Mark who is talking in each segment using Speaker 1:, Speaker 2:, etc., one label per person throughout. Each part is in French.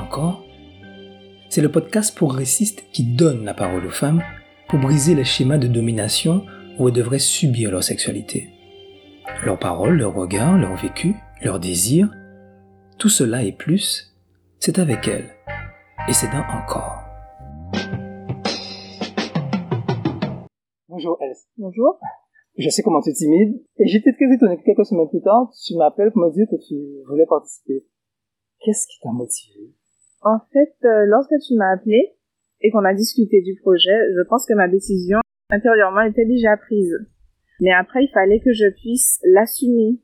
Speaker 1: Encore? C'est le podcast progressiste qui donne la parole aux femmes pour briser les schémas de domination où elles devraient subir leur sexualité. Leurs paroles, leurs regards, leur vécu, leurs désirs, tout cela et plus, c'est avec elles. Et c'est dans Encore.
Speaker 2: Bonjour Else.
Speaker 3: Bonjour.
Speaker 2: Je sais comment tu es timide et j'étais très étonné que quelques semaines plus tard, tu m'appelles pour me dire que tu voulais participer. Qu'est-ce qui t'a motivé?
Speaker 3: En fait, euh, lorsque tu m'as appelé et qu'on a discuté du projet, je pense que ma décision intérieurement était déjà prise. Mais après, il fallait que je puisse l'assumer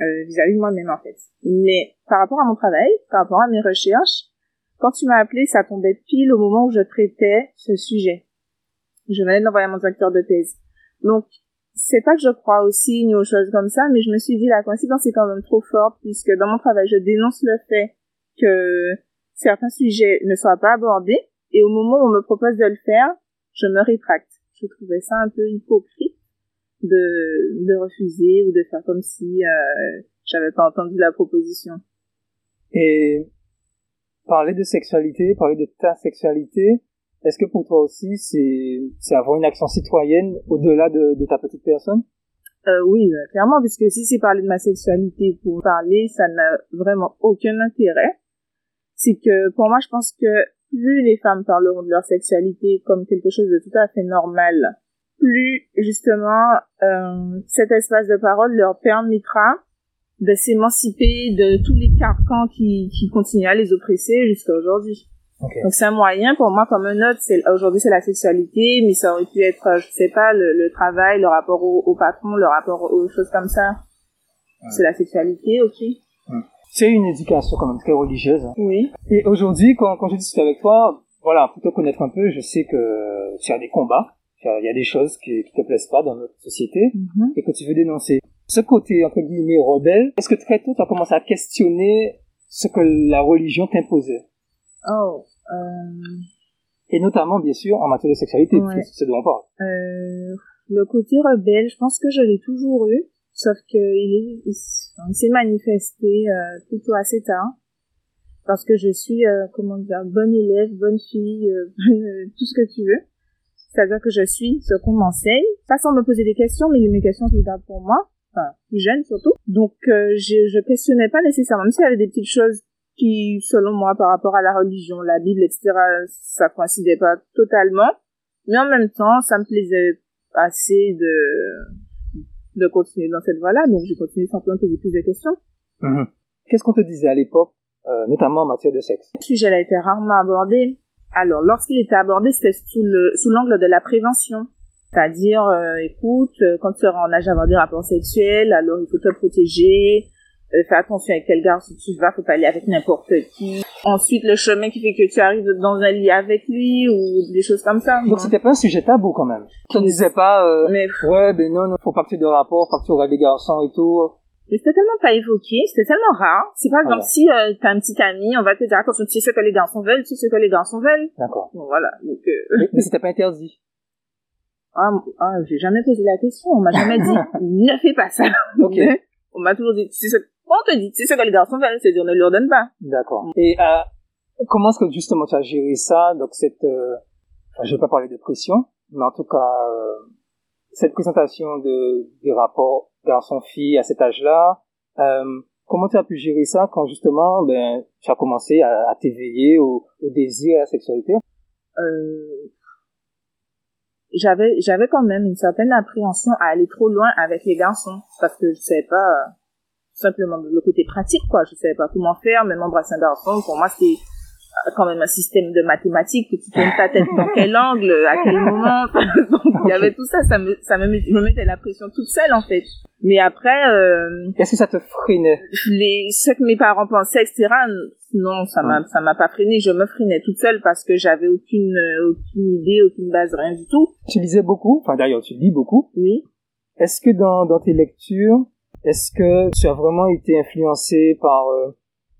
Speaker 3: euh, vis-à-vis de moi-même en fait. Mais par rapport à mon travail, par rapport à mes recherches, quand tu m'as appelé, ça tombait pile au moment où je traitais ce sujet. Je venais d'envoyer mon directeur de thèse. Donc, c'est pas que je crois aussi ni aux choses comme ça, mais je me suis dit la coïncidence est quand même trop forte puisque dans mon travail, je dénonce le fait que certains sujets ne soient pas abordés et au moment où on me propose de le faire, je me rétracte. Je trouvais ça un peu hypocrite de, de refuser ou de faire comme si euh, j'avais pas entendu la proposition.
Speaker 2: Et parler de sexualité, parler de ta sexualité, est-ce que pour toi aussi, c'est, avoir une action citoyenne au-delà de, de ta petite personne?
Speaker 3: Euh, Oui, euh, clairement, puisque si c'est parler de ma sexualité pour parler, ça n'a vraiment aucun intérêt. C'est que pour moi, je pense que plus les femmes parleront de leur sexualité comme quelque chose de tout à fait normal, plus justement euh, cet espace de parole leur permettra de s'émanciper de tous les carcans qui, qui continuent à les oppresser jusqu'à aujourd'hui. Donc c'est un moyen pour moi comme un autre. C'est aujourd'hui c'est la sexualité, mais ça aurait pu être, je sais pas, le, le travail, le rapport au, au, patron, le rapport aux choses comme ça. C'est la sexualité aussi.
Speaker 2: C'est une éducation quand même très religieuse. Hein.
Speaker 3: Oui.
Speaker 2: Et aujourd'hui, quand, quand je discute avec toi, voilà, pour te connaître un peu, je sais que tu as des combats, il y a des choses qui, qui te plaisent pas dans notre société
Speaker 3: Mhm.
Speaker 2: et que tu veux dénoncer. Ce côté entre guillemets rebelle, est-ce que très tôt tu as commencé à questionner ce que la religion t'imposait?
Speaker 3: Oh. Euh,
Speaker 2: Et notamment, bien sûr, en matière de sexualité,
Speaker 3: Ouais.
Speaker 2: parce que c'est de on parle.
Speaker 3: euh, le côté rebelle, je pense que je l'ai toujours eu, sauf que il s'est manifesté euh, plutôt assez tard, parce que je suis, euh, comment dire, bonne élève, bonne fille, euh, euh, tout ce que tu veux. C'est-à-dire que je suis ce qu'on m'enseigne, pas sans me poser des questions, mais mes questions je les garde pour moi, enfin plus jeune surtout. Donc euh, je, je questionnais pas nécessairement, même s'il y avait des petites choses qui, selon moi, par rapport à la religion, la Bible, etc., ça coïncidait pas totalement. Mais en même temps, ça me plaisait assez de, de continuer dans cette voie-là, donc j'ai continué simplement à poser plus de questions.
Speaker 2: Mhm. Qu'est-ce qu'on te disait à l'époque, euh, notamment en matière de sexe?
Speaker 3: Le sujet a été rarement abordé. Alors, lorsqu'il était abordé, c'était sous le, sous l'angle de la prévention. C'est-à-dire, euh, écoute, euh, quand tu seras en âge d'avoir des rapports sexuels, alors il faut te protéger, fais attention avec quel garçon tu vas, faut pas aller avec n'importe qui. Ensuite, le chemin qui fait que tu arrives dans un lit avec lui, ou des choses comme ça.
Speaker 2: Donc c'était pas un sujet tabou quand même. Tu ne disais pas, euh,
Speaker 3: Mais,
Speaker 2: ouais, ben non, non, faut pas que tu aies de rapport, faut pas que tu regardes des garçons et tout.
Speaker 3: mais c'était tellement pas évoqué, c'était tellement rare. C'est par exemple,
Speaker 2: Voilà.
Speaker 3: si euh, t'as un petit ami, on va te dire, attention, tu sais ce que les garçons veulent, tu sais ce que les garçons veulent.
Speaker 2: D'accord.
Speaker 3: Bon, voilà. Donc, euh,
Speaker 2: Mais, mais c'était pas interdit.
Speaker 3: Ah, ah, j'ai jamais posé la question. On m'a jamais dit, ne fais pas ça.
Speaker 2: Ok.
Speaker 3: Mais on m'a toujours dit, tu sais ce, on te dit, tu sais ce que les garçons veulent, c'est dire, ne leur donne pas.
Speaker 2: D'accord. Et euh, comment est-ce que justement tu as géré ça Donc cette, euh, enfin, je vais pas parler de pression, mais en tout cas euh, cette présentation de des rapports garçon-fille à cet âge-là. Euh, comment tu as pu gérer ça quand justement ben tu as commencé à, à t'éveiller au, au désir et à la sexualité?
Speaker 3: Euh, j'avais, j'avais quand même une certaine appréhension à aller trop loin avec les garçons. Parce que je savais pas, euh, simplement le côté pratique, quoi. Je savais pas comment faire, même embrasser un garçon. Pour moi, c'était euh, quand même un système de mathématiques que tu tournes ta tête dans quel angle, à quel moment. Donc, il y avait tout ça, ça me, ça me, me mettais la pression toute seule, en fait. Mais après, euh,
Speaker 2: Est-ce que ça te freinait
Speaker 3: les, ce que mes parents pensaient, etc., non, ça m'a, ça m'a pas freiné. Je me freinais toute seule parce que j'avais aucune, euh, aucune idée, aucune base, rien du tout.
Speaker 2: Tu lisais beaucoup, enfin d'ailleurs tu lis beaucoup.
Speaker 3: Oui.
Speaker 2: Est-ce que dans, dans tes lectures, est-ce que tu as vraiment été influencé par euh,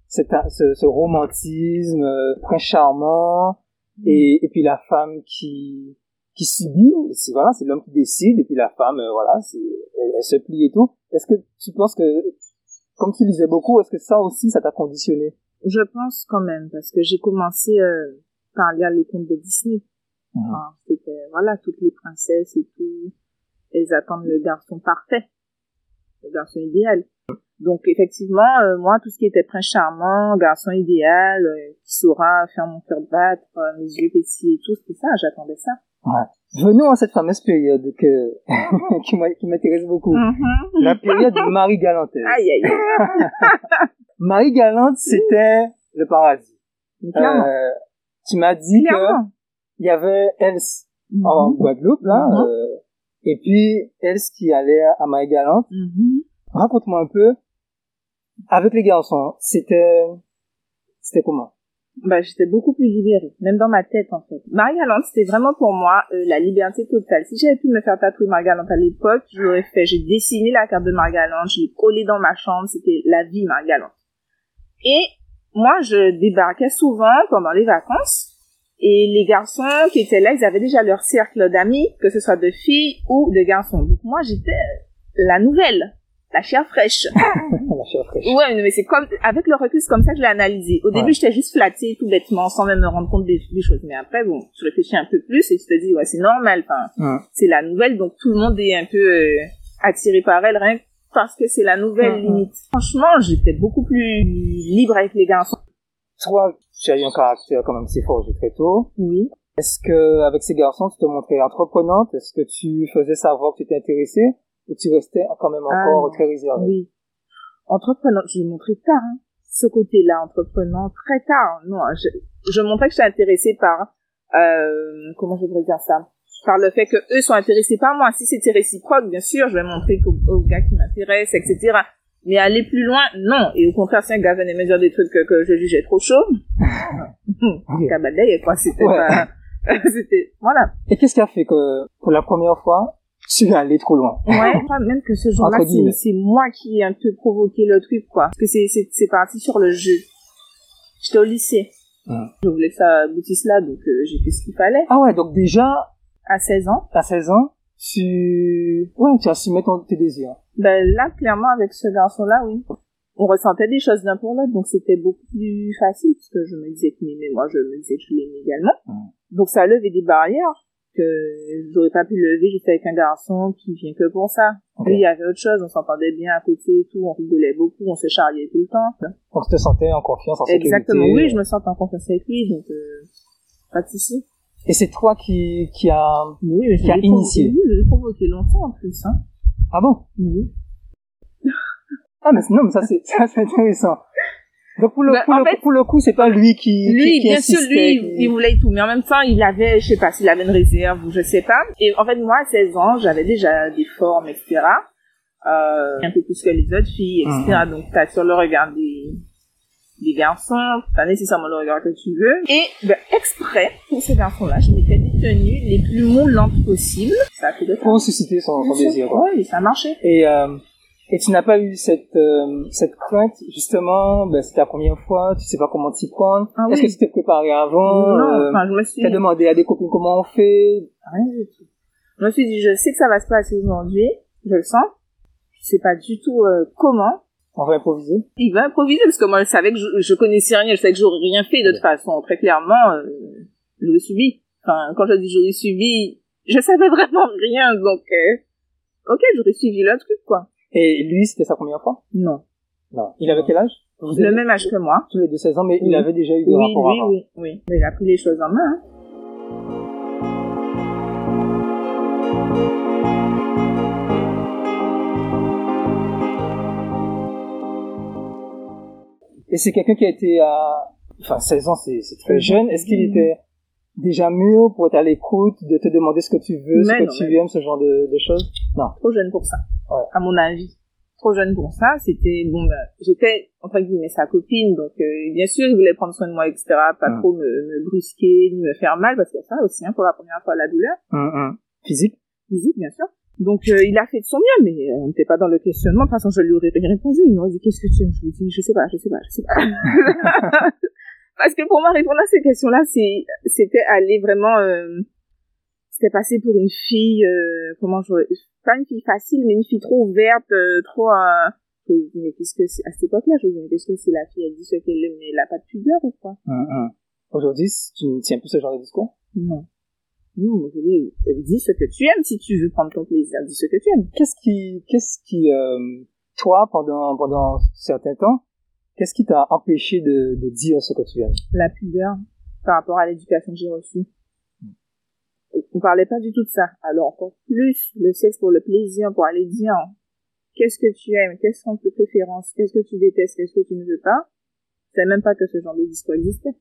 Speaker 2: cet ce, ce romantisme euh, très charmant et, et puis la femme qui qui subit, c'est voilà, c'est l'homme qui décide et puis la femme euh, voilà, elle, elle se plie et tout. Est-ce que tu penses que comme tu lisais beaucoup, est-ce que ça aussi, ça t'a conditionné?
Speaker 3: Je pense quand même, parce que j'ai commencé euh, par lire les contes de Disney.
Speaker 2: Mhm.
Speaker 3: Enfin, C'était, voilà, toutes les princesses et tout, elles attendent le garçon parfait, garçon idéal. Donc effectivement, euh, moi, tout ce qui était prince charmant, garçon idéal, euh, qui saura faire mon cœur battre, euh, mes yeux pétiller et tout, c'était ça, j'attendais ça.
Speaker 2: Venons à cette fameuse période que qui m'intéresse beaucoup. La période de Marie Galantaise.
Speaker 3: Aïe, aïe.
Speaker 2: Marie Galante, c'était le paradis. Euh, tu m'as dit que
Speaker 3: clairement.
Speaker 2: il y avait Else en
Speaker 3: Mhm.
Speaker 2: Guadeloupe, là, euh, et puis Else qui allait à Marie Galante.
Speaker 3: Mhm.
Speaker 2: Raconte-moi un peu, avec les garçons, c'était, c'était comment?
Speaker 3: bah, j'étais beaucoup plus libérée, même dans ma tête en fait. Marie-Galante, c'était vraiment pour moi euh, la liberté totale. Si j'avais pu me faire tatouer Marie-Galante à l'époque, je l'aurais fait. J'ai dessiné la carte de Marie-Galante, je l'ai collée dans ma chambre, c'était la vie Marie-Galante. Et moi, je débarquais souvent pendant les vacances, et les garçons qui étaient là, ils avaient déjà leur cercle d'amis, que ce soit de filles ou de garçons. Donc moi, j'étais la nouvelle, la chair fraîche.
Speaker 2: La chère fraîche.
Speaker 3: Ouais, mais c'est comme, avec le recul, c'est comme ça que je l'ai analysé. Au début,
Speaker 2: Ouais.
Speaker 3: j'étais juste flattée, tout bêtement, sans même me rendre compte des, des choses. Mais après, bon, tu réfléchis un peu plus et tu te dis, ouais, c'est normal, enfin, c'est la nouvelle, donc tout le monde est un peu euh, attiré par elle, rien que parce que c'est la nouvelle limite. Franchement, j'étais beaucoup plus libre avec les garçons.
Speaker 2: Toi, tu as eu un caractère quand même assez forgé très tôt.
Speaker 3: Oui.
Speaker 2: Est-ce que, avec ces garçons, tu te montrais entreprenante? Est-ce que tu faisais savoir que tu étais intéressée? Ou tu restais quand même
Speaker 3: Ah,
Speaker 2: encore
Speaker 3: non.
Speaker 2: très réservée?
Speaker 3: Oui. Entreprenant, je l'ai montré tard, hein. Ce côté-là, entreprenant, très tard. Non, je, je montrais que j'étais intéressée par, euh, comment je voudrais dire ça? Par le fait que eux sont intéressés par moi. Si c'était réciproque, bien sûr, je vais montrer qu'au au gars qui m'intéresse, etc. Mais aller plus loin, non. Et au contraire, si un gars venait me dire des trucs que, que je jugeais trop chaud, cabadeye, quoi, c'était
Speaker 2: Ouais.
Speaker 3: pas, c'était, voilà.
Speaker 2: Et qu'est-ce qui a fait que, pour la première fois, tu es allé trop loin?
Speaker 3: Ouais, même que ce jour-là, c'est moi qui ai un peu provoqué le truc, quoi. Parce que c'est c'est c'est parti sur le jeu. J'étais au lycée. Je voulais que ça aboutisse là, donc euh, j'ai fait ce qu'il fallait.
Speaker 2: Ah ouais, donc déjà,
Speaker 3: À 16 ans,
Speaker 2: à 16 ans, tu, ouais, tu assumais ton, tes désirs.
Speaker 3: ben là, clairement, avec ce garçon-là, oui. On ressentait des choses l'un pour l'autre, donc c'était beaucoup plus facile, parce que je me disais qu'il m'aimait, moi je me disais que je l'aimais également.
Speaker 2: Mhm.
Speaker 3: Donc ça levait des barrières que j'aurais pas pu lever juste avec un garçon qui vient que pour ça.
Speaker 2: Ok.
Speaker 3: Lui, il y avait autre chose, on s'entendait bien à côté et tout, on rigolait beaucoup, on se charriait tout le temps.
Speaker 2: Donc tu te sentais en confiance, en sécurité.
Speaker 3: Exactement, oui, je me sens en confiance avec lui, donc euh, pas de souci.
Speaker 2: Et c'est toi qui, qui a,
Speaker 3: Oui, mais
Speaker 2: Qui a initié.
Speaker 3: Oui, je l'ai provoqué longtemps en plus, hein.
Speaker 2: ah bon?
Speaker 3: Oui.
Speaker 2: Ah, mais non, mais ça c'est, ça c'est intéressant. Donc pour le,
Speaker 3: Ben,
Speaker 2: pour,
Speaker 3: en
Speaker 2: le,
Speaker 3: fait,
Speaker 2: pour le coup, c'est pas lui qui, qui,
Speaker 3: Lui,
Speaker 2: qui
Speaker 3: bien sûr, lui,
Speaker 2: qui-
Speaker 3: il voulait tout, mais en même temps, il avait, je sais pas, s'il avait une réserve ou je sais pas. Et en fait, moi, à 16 ans, j'avais déjà des formes, etc. Euh, un peu plus que les autres filles, etc. Donc, t'as sur le regard des, des garçons, pas nécessairement le regard que tu veux. Et, ben, exprès, pour ces garçons-là, je m'étais des tenues les plus moulantes possibles. Ça a fait de
Speaker 2: pour susciter son, son désir. quoi.
Speaker 3: Oui, ça a marché.
Speaker 2: Et, euh, et tu n'as pas eu cette, euh, cette crainte, justement, ben, c'est ta première fois, tu sais pas comment t'y prendre.
Speaker 3: Ah
Speaker 2: Est-ce
Speaker 3: oui.
Speaker 2: que tu t'es préparé avant?
Speaker 3: non,
Speaker 2: euh,
Speaker 3: enfin, je me suis...
Speaker 2: T'as demandé à des copines comment on fait?
Speaker 3: Rien du tout. Je me suis dit, je sais que ça va se passer aujourd'hui, je le sens. Je sais pas du tout euh, comment.
Speaker 2: On va improviser?
Speaker 3: Il va improviser parce que moi je savais que je, je connaissais rien, je savais que j'aurais rien fait de toute façon. Très clairement, euh, j'aurais subi. Enfin, quand je dis j'aurais subi, je savais vraiment rien, donc euh, ok, j'aurais suivi le truc quoi.
Speaker 2: Et lui, c'était sa première fois?
Speaker 3: Non.
Speaker 2: Non. Il avait quel âge? Vous
Speaker 3: Le même âge que moi.
Speaker 2: tous les deux 16 ans, mais il avait déjà eu des
Speaker 3: Oui,
Speaker 2: rapports
Speaker 3: oui,
Speaker 2: avant.
Speaker 3: oui, oui. Mais il a pris les choses en main. hein.
Speaker 2: Et c'est quelqu'un qui a été à, enfin, 16 ans, c'est, c'est très jeune. Est-ce qu'il
Speaker 3: Mhm.
Speaker 2: était déjà mûr pour être à l'écoute, de te demander ce que tu veux, ce
Speaker 3: Mais
Speaker 2: que
Speaker 3: non,
Speaker 2: tu
Speaker 3: mais-
Speaker 2: aimes, ce genre de, de choses? Non.
Speaker 3: trop jeune pour ça,
Speaker 2: Ouais.
Speaker 3: à mon avis. Trop jeune pour ça, c'était bon. ben, j'étais entre guillemets sa copine, donc euh, bien sûr il voulait prendre soin de moi, etc. Pas
Speaker 2: Mm.
Speaker 3: trop me, me brusquer ni me faire mal parce qu'il y a ça aussi hein, pour la première fois la douleur
Speaker 2: Hum, hum. Physique?
Speaker 3: physique, bien sûr. Donc euh, il a fait de son mieux, mais euh, on n'était pas dans le questionnement. De toute façon, je lui aurais répondu. Il m'aurait dit qu'est-ce que tu aimes? Je lui ai dit je sais pas, je sais pas, je sais pas. parce que pour moi répondre à ces questions-là, c'est c'était aller vraiment. Euh, c'était passé pour une fille, euh, comment je, pas une fille facile, mais une fille trop ouverte, euh, trop, euh, Je me dis, mais qu'est-ce que c'est, à cette époque-là, je me dis, mais qu'est-ce que c'est la fille, elle dit ce qu'elle aime, mais elle a pas de pudeur ou quoi?
Speaker 2: Hum, hum. Aujourd'hui, tu ne tiens plus ce genre de discours?
Speaker 3: Non. Non, je dis, elle dit ce que tu aimes si tu veux prendre ton plaisir, dis ce que tu aimes.
Speaker 2: Qu'est-ce qui, qu'est-ce qui, euh, toi, pendant, pendant certains temps, qu'est-ce qui t'a empêché de, de dire ce que tu aimes?
Speaker 3: La pudeur par rapport à l'éducation que j'ai reçue. On parlait pas du tout de ça. Alors encore plus le sexe pour le plaisir, pour aller dire qu'est-ce que tu aimes, quelles sont tes préférences, qu'est-ce que tu détestes, qu'est-ce que tu ne veux pas? Je savais même pas que ce genre de discours existait.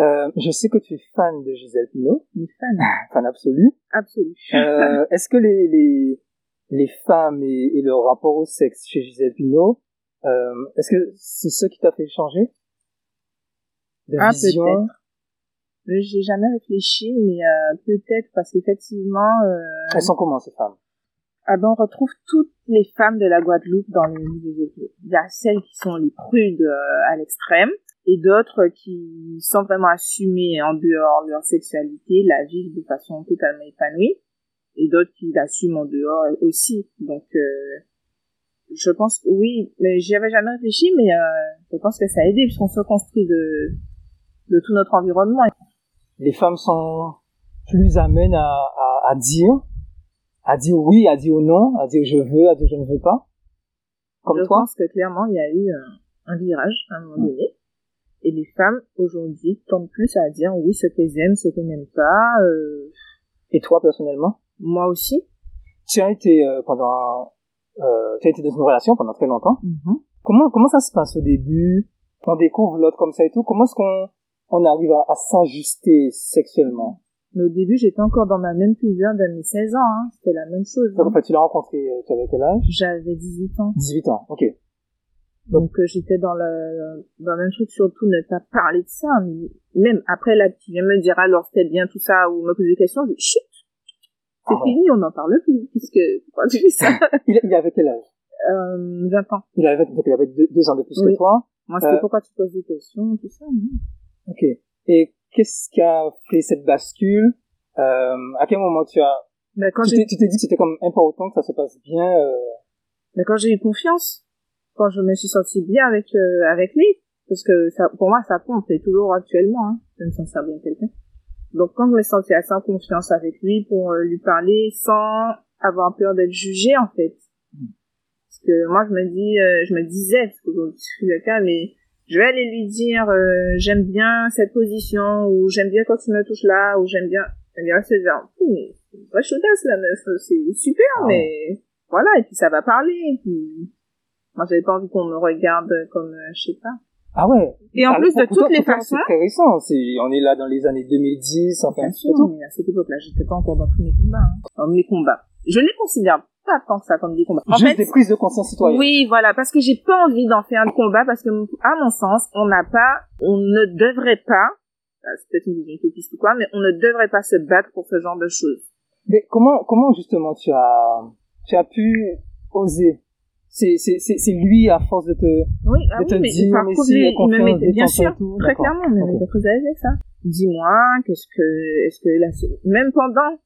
Speaker 2: Euh, Je sais que tu es fan de Gisèle Pinot,
Speaker 3: Une fan.
Speaker 2: fan absolu.
Speaker 3: Absolue.
Speaker 2: Euh, Est-ce que les, les, les femmes et, et leur rapport au sexe chez Gisèle Pinot, euh, est-ce que c'est ça qui t'a fait changer de
Speaker 3: Ah,
Speaker 2: vision?
Speaker 3: J'ai jamais réfléchi, mais euh, peut-être parce qu'effectivement, euh,
Speaker 2: Elles sont comment ces femmes?
Speaker 3: Ah ben, on retrouve toutes les femmes de la Guadeloupe dans les milieux écoles. Il y a celles qui sont les prudes euh, à l'extrême et d'autres qui sont vraiment assumées en dehors de leur sexualité, la vivent de façon totalement épanouie et d'autres qui l'assument en dehors aussi. Donc, euh, je pense que oui, mais j'y avais jamais réfléchi, mais euh, je pense que ça a aidé puisqu'on se construit de, de tout notre environnement.
Speaker 2: Les femmes sont plus amènes à, à, à dire, à dire oui, à dire non, à dire je veux, à dire je ne veux pas. Comme
Speaker 3: je
Speaker 2: toi
Speaker 3: pense que clairement, il y a eu un, un virage à un moment
Speaker 2: Mm.
Speaker 3: donné. Et les femmes, aujourd'hui, tendent plus à dire oui, ce qu'elles aiment, ce qu'elles n'aiment pas. Euh,
Speaker 2: Et toi personnellement?
Speaker 3: Moi aussi.
Speaker 2: Tu as été euh, pendant, euh, tu as été dans une relation pendant très longtemps.
Speaker 3: Mhm.
Speaker 2: Comment comment ça se passe au début? On découvre l'autre comme ça et tout. Comment est-ce qu'on on arrive à, à s'ajuster sexuellement?
Speaker 3: Mais au début, j'étais encore dans ma même pudeur de mes 16 ans. Hein. C'était la même chose.
Speaker 2: Donc,
Speaker 3: hein.
Speaker 2: En fait, tu l'as rencontré, euh, tu avais quel âge?
Speaker 3: J'avais 18 ans.
Speaker 2: 18 ans, ok.
Speaker 3: Donc euh, j'étais dans le dans le même truc, surtout ne pas parler de ça. Mais même après, là, tu viens me dire alors c'était bien tout ça ou me poser des questions. Je dis, chut C'est
Speaker 2: Ah
Speaker 3: fini, on n'en parle plus. Puisque, pourquoi tu fais ça?
Speaker 2: Il, il avait quel âge?
Speaker 3: Euh, 20 ans.
Speaker 2: il avait, donc il avait deux, deux ans de plus
Speaker 3: Oui.
Speaker 2: que toi.
Speaker 3: Moi, c'était
Speaker 2: Euh,
Speaker 3: pourquoi tu poses des questions, tout ça. non.
Speaker 2: Ok. Et qu'est-ce qui a fait cette bascule? Euh, À quel moment tu as
Speaker 3: Mais quand
Speaker 2: tu t'es dit que c'était comme important que ça se passe bien euh,
Speaker 3: mais quand j'ai eu confiance, quand je me suis sentie bien avec euh, avec lui, parce que ça, pour moi, ça compte, et toujours actuellement, hein, de me sentir bien quelqu'un. Donc quand je me sentais assez en confiance avec lui pour euh, lui parler sans avoir peur d'être jugée, en fait.
Speaker 2: Mm.
Speaker 3: Parce que moi, je me dis, euh, je me disais, parce que c'est le cas, mais je vais aller lui dire, euh, j'aime bien cette position, ou j'aime bien quand tu me touches là, ou j'aime bien, elle dirait se dire, mais vraie chaudasse, la meuf, c'est super,
Speaker 2: Ah.
Speaker 3: mais voilà, et puis ça va parler, et puis moi j'avais pas envie qu'on me regarde comme, euh, je sais pas.
Speaker 2: Ah ouais.
Speaker 3: Et en
Speaker 2: Ah,
Speaker 3: plus de toutes
Speaker 2: toi-
Speaker 3: les façons,
Speaker 2: C'est très récent. C'est, on est là dans les années 2010, enfin.
Speaker 3: bien
Speaker 2: c'est
Speaker 3: sûr, mais à cette époque-là, j'étais pas encore dans tous mes combats, hein. dans mes combats. Je les considère pas tant que ça comme des combats. En
Speaker 2: Juste
Speaker 3: fait,
Speaker 2: des prises de conscience citoyenne.
Speaker 3: Oui, voilà, parce que j'ai pas envie d'en faire un combat, parce que, à mon sens, on n'a pas, on ne devrait pas, euh, c'est peut-être une vision utopiste ou quoi, mais on ne devrait pas se battre pour ce genre de choses.
Speaker 2: Mais comment, comment justement tu as, tu as pu oser C'est, c'est, c'est, lui à force de te.
Speaker 3: Oui, ah
Speaker 2: De te
Speaker 3: mais
Speaker 2: dire,
Speaker 3: par
Speaker 2: mais
Speaker 3: contre,
Speaker 2: si,
Speaker 3: lui,
Speaker 2: la
Speaker 3: il me mettait, bien sûr,
Speaker 2: tout,
Speaker 3: très clairement, il me mettait l'aise avec ça. Dis-moi, qu'est-ce que, est-ce que là, même pendant,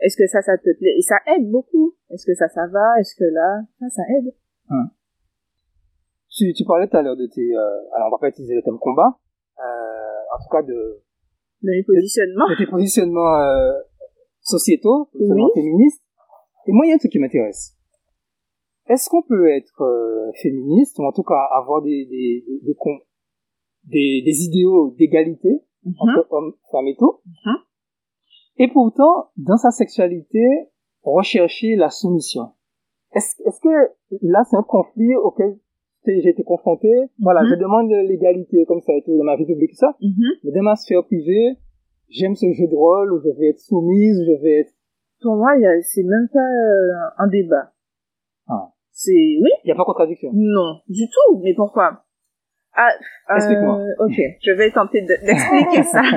Speaker 3: est-ce que ça, ça te plaît? Et ça aide beaucoup. Est-ce que ça, ça va? Est-ce que là, ça, ça aide?
Speaker 2: Tu, tu parlais tout à l'heure de tes. Euh, alors on va pas utiliser le thème combat. Euh, en tout cas de,
Speaker 3: De mes positionnements.
Speaker 2: de tes positionnements euh, sociétaux, positionnements
Speaker 3: Oui.
Speaker 2: féministes. Et moi, il y a un truc qui m'intéresse. Est-ce qu'on peut être euh, féministe, ou en tout cas avoir des, des, des, des, des, idéaux d'égalité
Speaker 3: Mhm.
Speaker 2: entre hommes, femmes et tout,
Speaker 3: Mhm.
Speaker 2: et pourtant, dans sa sexualité, rechercher la soumission Est-ce est-ce que là, c'est un conflit auquel j'ai été confronté? Voilà,
Speaker 3: Mhm.
Speaker 2: je demande l'égalité comme ça et tout dans ma vie publique, ça. Mais dans ma sphère privée, j'aime ce jeu de rôle où je vais être soumise, où je vais être...
Speaker 3: Pour moi, c'est même pas euh, un débat. C'est, oui,
Speaker 2: Il n'y a pas de contradiction.
Speaker 3: non, du tout. Mais pourquoi? Ah, euh,
Speaker 2: Explique-moi.
Speaker 3: ok, je vais tenter de- d'expliquer ça.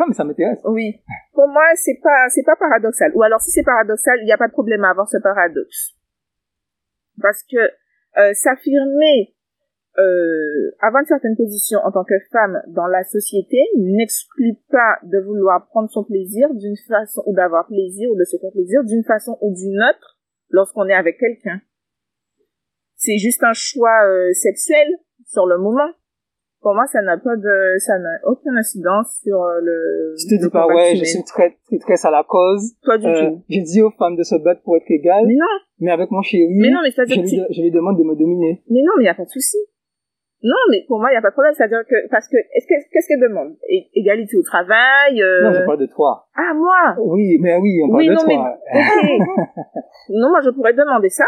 Speaker 2: Ah, mais ça m'intéresse.
Speaker 3: Oui. Pour moi, c'est pas, c'est pas paradoxal. Ou alors, si c'est paradoxal, il n'y a pas de problème à avoir ce paradoxe. Parce que euh, s'affirmer, euh, avoir une certaine position en tant que femme dans la société n'exclut pas de vouloir prendre son plaisir d'une façon, ou d'avoir plaisir, ou de se faire plaisir d'une façon ou d'une autre lorsqu'on est avec quelqu'un. C'est juste un choix euh, sexuel sur le moment. Pour moi, ça n'a pas de, ça n'a aucune incidence sur euh, le.
Speaker 2: Je te dis pas, ouais, je suis très, très, très à la cause.
Speaker 3: Pas du
Speaker 2: Euh,
Speaker 3: tout.
Speaker 2: Je dis aux femmes de se battre pour être égales,
Speaker 3: Mais non,
Speaker 2: mais avec mon chéri,
Speaker 3: mais non, mais
Speaker 2: je,
Speaker 3: c'est-à-dire que
Speaker 2: lui, je lui demande de me dominer.
Speaker 3: Mais non, mais il n'y a pas de souci. Non, mais pour moi, il n'y a pas de problème. C'est-à-dire que, parce que, est-ce que, qu'est-ce qu'elle demande? É- égalité au travail, euh...
Speaker 2: Non, je parle de toi.
Speaker 3: Ah, moi!
Speaker 2: Oui, mais oui, on parle
Speaker 3: Oui,
Speaker 2: de
Speaker 3: non, mais,
Speaker 2: toi.
Speaker 3: ok. non, moi, je pourrais demander ça.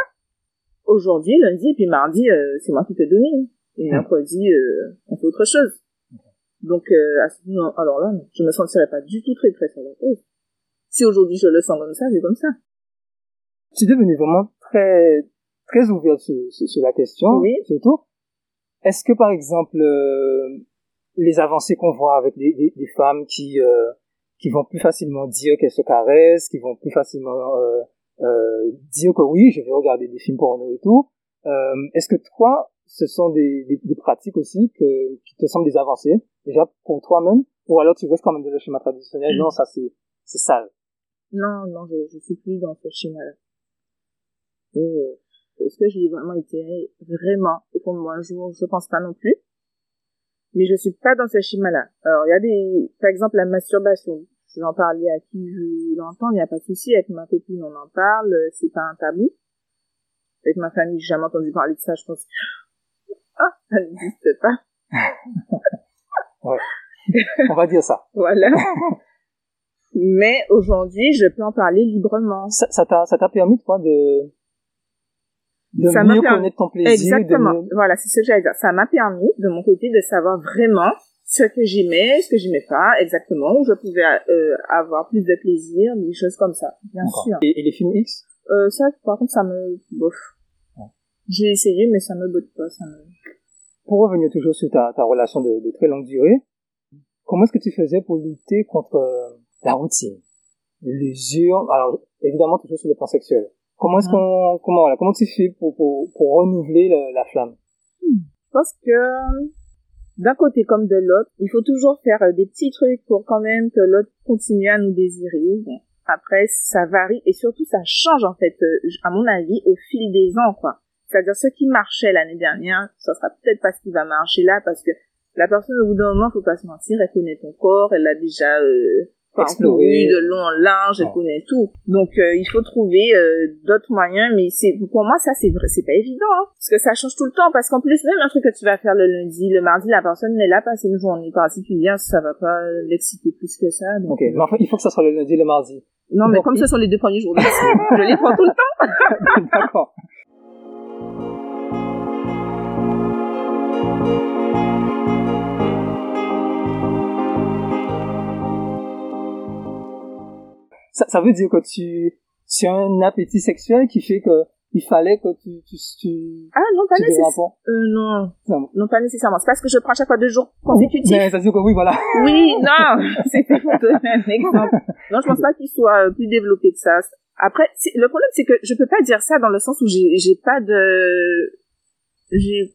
Speaker 3: Aujourd'hui, lundi, et puis mardi, euh, c'est moi qui te domine. Et
Speaker 2: Hmm.
Speaker 3: mercredi, euh, on fait autre chose. Donc, euh, non, alors là, je me sentirais pas du tout très, très cause. Si aujourd'hui je le sens comme ça, c'est comme ça.
Speaker 2: Tu es devenu vraiment très, très ouvert sur, sur, sur la question.
Speaker 3: Oui.
Speaker 2: Surtout. Est-ce que, par exemple, euh, les avancées qu'on voit avec des, femmes qui, euh, qui vont plus facilement dire qu'elles se caressent, qui vont plus facilement euh, dire que oui, je vais regarder des films porno et tout, euh, est-ce que toi, ce sont des, des, des pratiques aussi que, qui te semblent des avancées, déjà pour toi-même, ou alors tu restes quand même dans le schéma traditionnel, non, ça c'est c'est sale.
Speaker 3: Non, non, je, je suis plus dans ce schéma-là. Euh, Est-ce que j'y ai vraiment été vraiment au fond de moi un jour Je pense pas non plus. Mais je suis pas dans ce schéma-là. Alors, il y a des, par exemple, la masturbation. Je vais en parler à qui je l'entends, il n'y a pas de souci. Avec ma copine, on en parle, c'est pas un tabou. Avec ma famille, j'ai jamais entendu parler de ça, je pense que, ah, ça n'existe pas.
Speaker 2: On va dire ça.
Speaker 3: Voilà. Mais aujourd'hui, je peux en parler librement.
Speaker 2: Ça t'a ça t'a permis toi de de
Speaker 3: Ça
Speaker 2: mieux
Speaker 3: permis-
Speaker 2: connaître ton plaisir,
Speaker 3: Exactement.
Speaker 2: de mieux...
Speaker 3: Voilà, c'est ce que j'allais dire. Ça m'a permis, de mon côté, de savoir vraiment ce que j'aimais, ce que j'aimais pas, exactement, où je pouvais euh, avoir plus de plaisir, des choses comme ça, bien sûr.
Speaker 2: Et, et les films X?
Speaker 3: Euh, ça, par contre, ça me bof.
Speaker 2: Ouais.
Speaker 3: J'ai essayé, mais ça me botte pas. Ça me...
Speaker 2: Pour revenir toujours sur ta, ta relation de, de très longue durée, comment est-ce que tu faisais pour lutter contre euh, la routine, l'usure, alors évidemment toujours sur le plan sexuel. Comment est-ce qu'on comment voilà, comment tu fais pour pour, pour renouveler la, la flamme?
Speaker 3: Je pense que d'un côté comme de l'autre, il faut toujours faire euh, des petits trucs pour quand même que l'autre continue à nous désirer. Après, ça varie et surtout ça change en fait, euh, à mon avis, au fil des ans, quoi. C'est-à-dire ce qui marchait l'année dernière, ça sera peut-être pas ce qui va marcher là parce que la personne au bout d'un moment, faut pas se mentir, elle connaît ton corps, elle a déjà euh, parcouru
Speaker 2: Exploré.
Speaker 3: de long en large, elle
Speaker 2: Ouais.
Speaker 3: connaît tout. Donc euh, il faut trouver euh, d'autres moyens, mais c'est pour moi ça c'est c'est pas évident, hein, parce que ça change tout le temps. Parce qu'en plus même un truc que tu vas faire le lundi, le mardi, la personne elle a passé une journée particulière, ça va pas l'exciter plus que ça. Donc,
Speaker 2: Ok, mais enfin, il faut que ça soit le lundi et le mardi.
Speaker 3: Non mais
Speaker 2: Donc,
Speaker 3: comme
Speaker 2: il-
Speaker 3: ce sont les deux premiers jours de je les prends tout le temps.
Speaker 2: D'accord. Ça, ça veut dire que tu, tu as un appétit sexuel qui fait que il fallait que tu, tu, tu,
Speaker 3: Ah non pas nécessairement.
Speaker 2: rapports.
Speaker 3: Euh, non,
Speaker 2: Non.
Speaker 3: non pas nécessairement. C'est parce que je prends chaque fois deux jours consécutifs.
Speaker 2: Mais ça veut dire que oui, voilà.
Speaker 3: Oui, non, c'était pour donner un exemple. Non, je pense pas qu'il soit euh, plus développé que ça. Après, le problème, c'est que je peux pas dire ça dans le sens où j'ai j'ai pas de... J'ai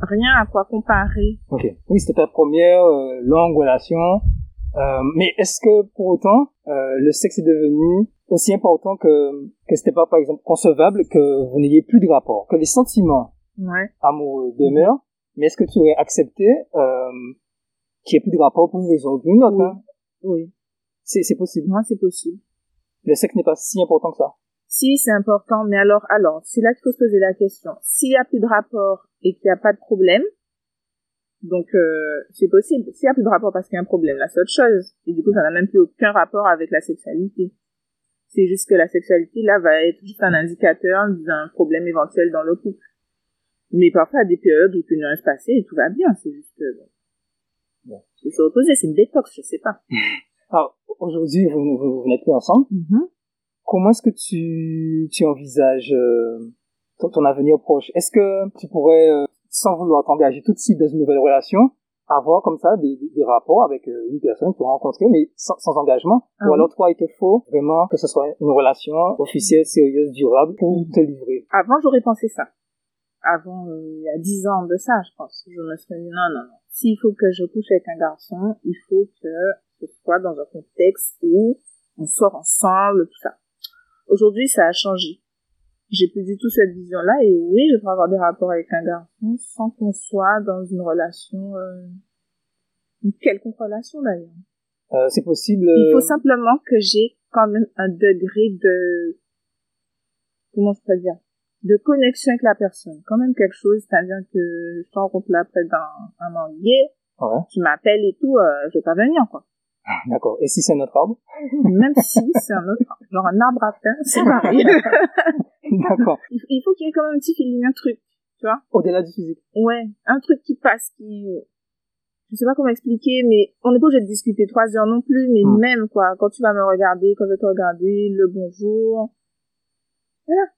Speaker 3: rien à quoi comparer.
Speaker 2: Ok. Oui, c'était ta première euh, longue relation. Euh, mais est-ce que pour autant euh, le sexe est devenu aussi important que que c'était pas par exemple concevable que vous n'ayez plus de rapport, que les sentiments
Speaker 3: Ouais.
Speaker 2: amoureux demeurent, mais est-ce que tu aurais accepté euh, qu'il n'y ait plus de rapport pour une raison ou pour une autre
Speaker 3: Oui.
Speaker 2: hein?
Speaker 3: Oui.
Speaker 2: C'est c'est possible.
Speaker 3: Moi, c'est possible.
Speaker 2: Le sexe n'est pas si important que ça.
Speaker 3: Si, c'est important, mais alors, alors, c'est là qu'il faut se poser la question. S'il y a plus de rapport et qu'il n'y a pas de problème, donc euh, c'est possible. S'il y a plus de rapport parce qu'il y a un problème, là, c'est autre chose. Et du coup, ça n'a même plus aucun rapport avec la sexualité. C'est juste que la sexualité, là, va être juste un indicateur d'un problème éventuel dans le couple. Mais parfois, il y a des périodes où peut ne rien se passer et tout va bien. C'est juste que, bon. Se reposer, c'est une détox, je sais pas.
Speaker 2: Alors aujourd'hui, vous, vous, vous n'êtes plus ensemble. Comment est-ce que tu, tu envisages euh, ton, ton avenir proche? Est-ce que tu pourrais, euh, sans vouloir t'engager tout de suite dans une nouvelle relation, avoir comme ça des, des, rapports avec euh, une personne que tu as rencontrée, mais sans, sans engagement
Speaker 3: Ah
Speaker 2: Ou
Speaker 3: oui.
Speaker 2: alors toi, il te faut vraiment que ce soit une relation officielle, sérieuse, durable pour te livrer
Speaker 3: Avant, j'aurais pensé ça. Avant, euh, il y a dix ans de ça, je pense. Je me serais dit, non, non, non. S'il faut que je couche avec un garçon, il faut que ce soit dans un contexte où on sort ensemble, tout ça. Aujourd'hui, ça a changé. J'ai plus du tout cette vision-là. Et oui, je peux avoir des rapports avec un garçon sans qu'on soit dans une relation, euh, une quelconque relation d'ailleurs.
Speaker 2: Euh, c'est possible.
Speaker 3: Il faut
Speaker 2: euh,
Speaker 3: simplement que j'ai quand même un degré de, comment je peux dire, de connexion avec la personne. Quand même quelque chose, c'est-à-dire que je te rencontre là près d'un un anglais,
Speaker 2: Ouais,
Speaker 3: tu m'appelles et tout, euh, je vais pas venir, quoi.
Speaker 2: D'accord. Et si c'est notre arbre
Speaker 3: Même si c'est un autre, genre un arbre à pain, c'est pareil.
Speaker 2: D'accord.
Speaker 3: il faut qu'il y ait quand même un petit feeling, un truc, tu vois.
Speaker 2: Au-delà du physique.
Speaker 3: Ouais, un truc qui passe, qui, je sais pas comment expliquer, mais on n'est pas obligé de discuter trois heures non plus, mais
Speaker 2: Hmm.
Speaker 3: même, quoi, quand tu vas me regarder, quand je vais te regarder, le bonjour,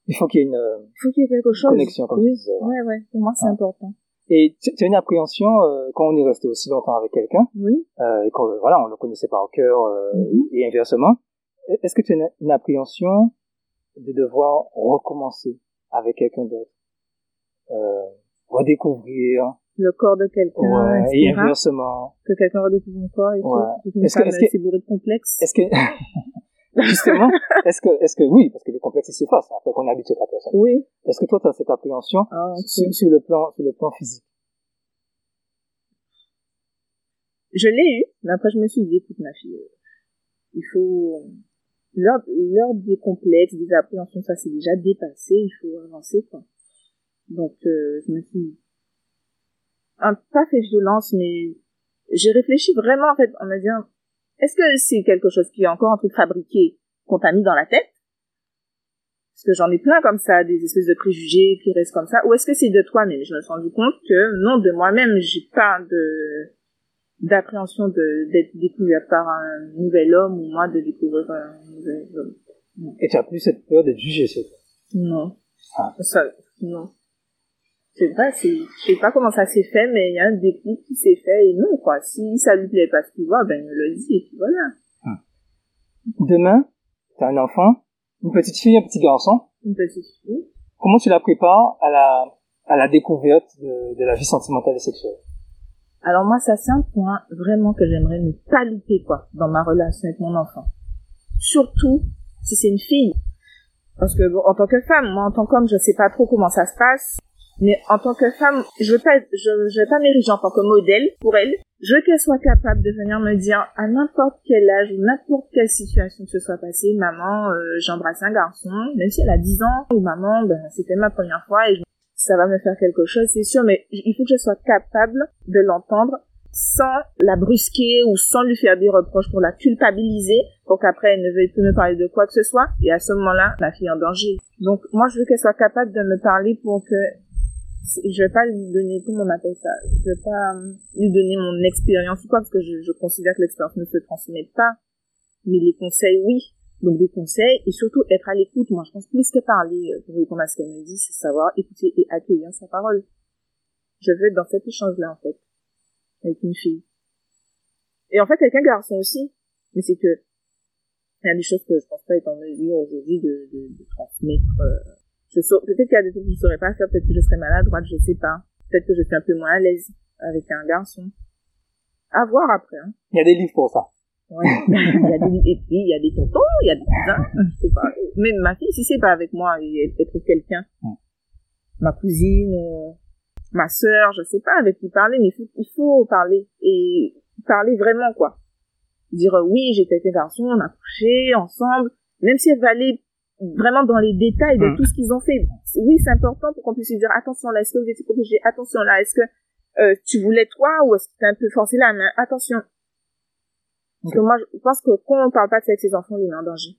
Speaker 2: Il faut qu'il y ait une euh,
Speaker 3: il faut qu'il y ait quelque chose.
Speaker 2: connexion, comme
Speaker 3: oui.
Speaker 2: tu disais. ouais.
Speaker 3: Ouais, ouais, pour moi, c'est
Speaker 2: Ah.
Speaker 3: important.
Speaker 2: Et tu as une appréhension euh, quand on est resté aussi longtemps avec quelqu'un
Speaker 3: Oui.
Speaker 2: euh, et qu'on voilà, on le connaissait par cœur euh,
Speaker 3: Mhm.
Speaker 2: et inversement. Est-ce que tu as une, une appréhension de devoir recommencer avec quelqu'un d'autre, euh, redécouvrir,
Speaker 3: Le corps de quelqu'un,
Speaker 2: ouais, et inversement.
Speaker 3: Que quelqu'un redécouvre mon corps et
Speaker 2: Ouais.
Speaker 3: tout.
Speaker 2: Est-ce que- est-ce que-
Speaker 3: c'est bourré de complexes.
Speaker 2: Est-ce que justement, est-ce que est-ce que oui, parce que les complexes s'effacent après qu'on est habitué à la personne.
Speaker 3: Oui.
Speaker 2: Est-ce que toi tu as cette appréhension
Speaker 3: Ah,
Speaker 2: sur, sur le plan sur le plan physique?
Speaker 3: Je l'ai eu, mais après je me suis dit, écoute ma fille, euh, il faut l'heure l'heure des complexes, des appréhensions, ça c'est déjà dépassé, il faut avancer quoi. Donc euh, je me suis un, pas fait violence, mais j'ai réfléchi vraiment en fait en me disant, est-ce que c'est quelque chose qui est encore un truc fabriqué qu'on t'a mis dans la tête? Parce que j'en ai plein comme ça, des espèces de préjugés qui restent comme ça? Ou est-ce que c'est de toi-même? Je me suis rendu compte que non, de moi-même, j'ai pas de d'appréhension de d'être découverte par un nouvel homme ou moi de découvrir un nouvel homme.
Speaker 2: Et tu as plus cette peur d'être jugé, c'est
Speaker 3: Non.
Speaker 2: Ah.
Speaker 3: Ça, non. C'est vrai, c'est, je sais pas comment ça s'est fait, mais il y a un déclic qui s'est fait et non, quoi. Si ça lui plaît pas ce qu'il voit, ben, il me le dit et puis voilà.
Speaker 2: Demain, tu as un enfant, une petite fille, un petit garçon.
Speaker 3: Une petite fille.
Speaker 2: Comment tu la prépares à la à la découverte de, de la vie sentimentale et sexuelle?
Speaker 3: Alors moi, ça c'est un point vraiment que j'aimerais ne pas louper, quoi, dans ma relation avec mon enfant. Surtout si c'est une fille. Parce que bon, en tant que femme, moi en tant qu'homme, je sais pas trop comment ça se passe. Mais en tant que femme, je veux pas, je, je vais pas m'ériger en tant que modèle pour elle. Je veux qu'elle soit capable de venir me dire à n'importe quel âge ou n'importe quelle situation que ce soit passée, maman, euh, j'ai embrassé un garçon, même si elle a 10 ans, ou maman, ben, c'était ma première fois et ça va me faire quelque chose, c'est sûr, mais il faut que je sois capable de l'entendre sans la brusquer ou sans lui faire des reproches pour la culpabiliser pour qu'après elle ne veuille plus me parler de quoi que ce soit. Et à ce moment-là la fille est en danger. Donc moi je veux qu'elle soit capable de me parler pour que je vais pas lui donner comment on appelle ça? Je vais pas euh, lui donner mon expérience ou quoi parce que je, je considère que l'expérience ne se transmet pas mais les conseils oui donc des conseils et surtout être à l'écoute moi je pense plus que parler euh, pour répondre à ce qu'elle me dit c'est savoir écouter et accueillir sa parole je veux être dans cet échange là en fait avec une fille. Et en fait, avec un garçon aussi. Mais c'est que, il y a des choses que je pense pas être en mesure aujourd'hui de, de, de transmettre. euh. Je peut-être qu'il y a des trucs que je saurais pas faire, peut-être que je serais maladroite, je sais pas. Peut-être que je suis un peu moins à l'aise avec un garçon. À voir après, hein.
Speaker 2: Il y a des livres pour ça.
Speaker 3: Ouais. il y a des, et puis, il y a des tontons, il y a des cousins, je sais pas. Même ma fille, si c'est pas avec moi, elle, elle trouve quelqu'un.
Speaker 2: Mm.
Speaker 3: Ma cousine, ma sœur, je sais pas avec qui parler, mais il faut, il faut parler. Et parler vraiment, quoi. Dire, oui, j'étais avec un garçon, on a couché ensemble, même si elle va aller vraiment dans les détails de
Speaker 2: Mm.
Speaker 3: tout ce qu'ils ont fait. Oui, c'est important pour qu'on puisse lui dire, attention là, est-ce que vous étiez protégé? Attention là, est-ce que euh, tu voulais toi ou est-ce que t'as un peu forcé la main? Attention. Parce que moi, je pense que quand on parle pas de ça avec ses enfants, on les met en danger.